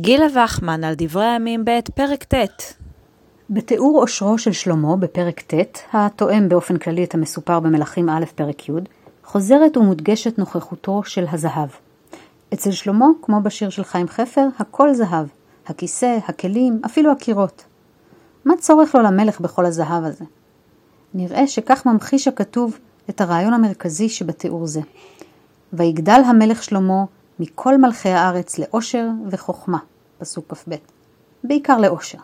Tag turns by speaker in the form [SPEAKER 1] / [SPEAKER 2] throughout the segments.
[SPEAKER 1] גילה וחמן על דברי הימים ב', פרק ט'.
[SPEAKER 2] בתיאור עושרו של שלמה בפרק ט', התואם באופן כללי את המסופר במלכים א' פרק י', חוזרת ומודגשת נוכחותו של הזהב. אצל שלמה, כמו בשיר של חיים חפר, הכל זהב, הכיסא, הכלים, אפילו הקירות. מה צורך לו למלך בכל הזהב הזה? נראה שכך ממחיש הכתוב את הרעיון המרכזי שבתיאור זה. ויגדל המלך שלמה מכל מלכי הארץ לאושר וחוכמה, פסוק כ"ב, בעיקר לאושר.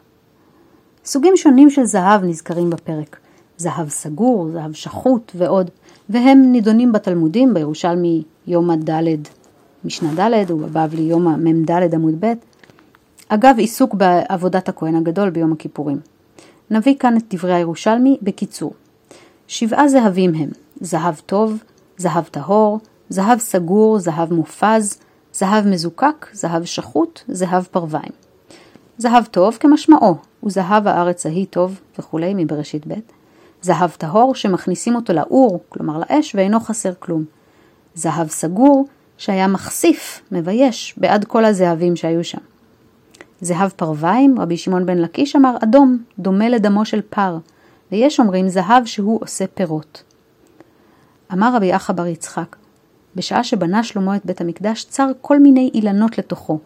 [SPEAKER 2] סוגים שונים של זהב נזכרים בפרק, זהב סגור, זהב שחוט ועוד, והם נידונים בתלמודים, בירושלמי יומא ד', משנה ד' ובבבלי יומא מ"ד עמוד ב', אגב עיסוק בעבודת הכהן הגדול ביום הכיפורים. נביא כאן את דברי הירושלמי בקיצור. שבעה זהבים הם זהב טוב, זהב טהור, זהב סגור, זהב מופז, זהב מזוקק, זהב שחוט, זהב פרוויים. זהב טוב כמשמעו, הוא זהב הארץ ההיא טוב וכולי מבראשית ב', זהב טהור שמכניסים אותו לאור, כלומר לאש, ואינו חסר כלום. זהב סגור שהיה מחשיף, מבייש, בעד כל הזהבים שהיו שם. זהב פרוויים, רבי שמעון בן לקיש אמר אדום, דומה לדמו של פר, ויש אומרים זהב שהוא עושה פירות. אמר רבי אחא בר יצחק, בשעה שבנה שלמה את בית המקדש צר כל מיני אילנות לתוכו,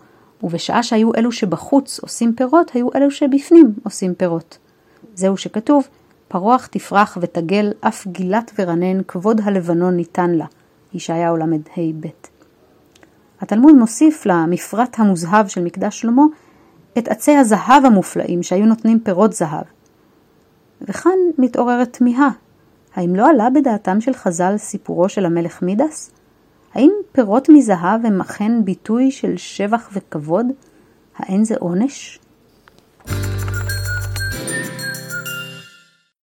[SPEAKER 2] ובשעה שהיו אלו שבחוץ עושים פירות, היו אלו שבפנים עושים פירות. זהו שכתוב, פרוח תפרח ותגל, אף גילת ורנן, כבוד הלבנון ניתן לה. ישעיהו ל"ה ב'. התלמוד מוסיף למפרט המוזהב של מקדש שלמה את עצי הזהב המופלאים שהיו נותנים פירות זהב. וכאן מתעוררת תמיהה, האם לא עלה בדעתם של חז"ל סיפורו של המלך מידס? האם פירות מזהב הם אכן ביטוי של שבח וכבוד? האין זה עונש?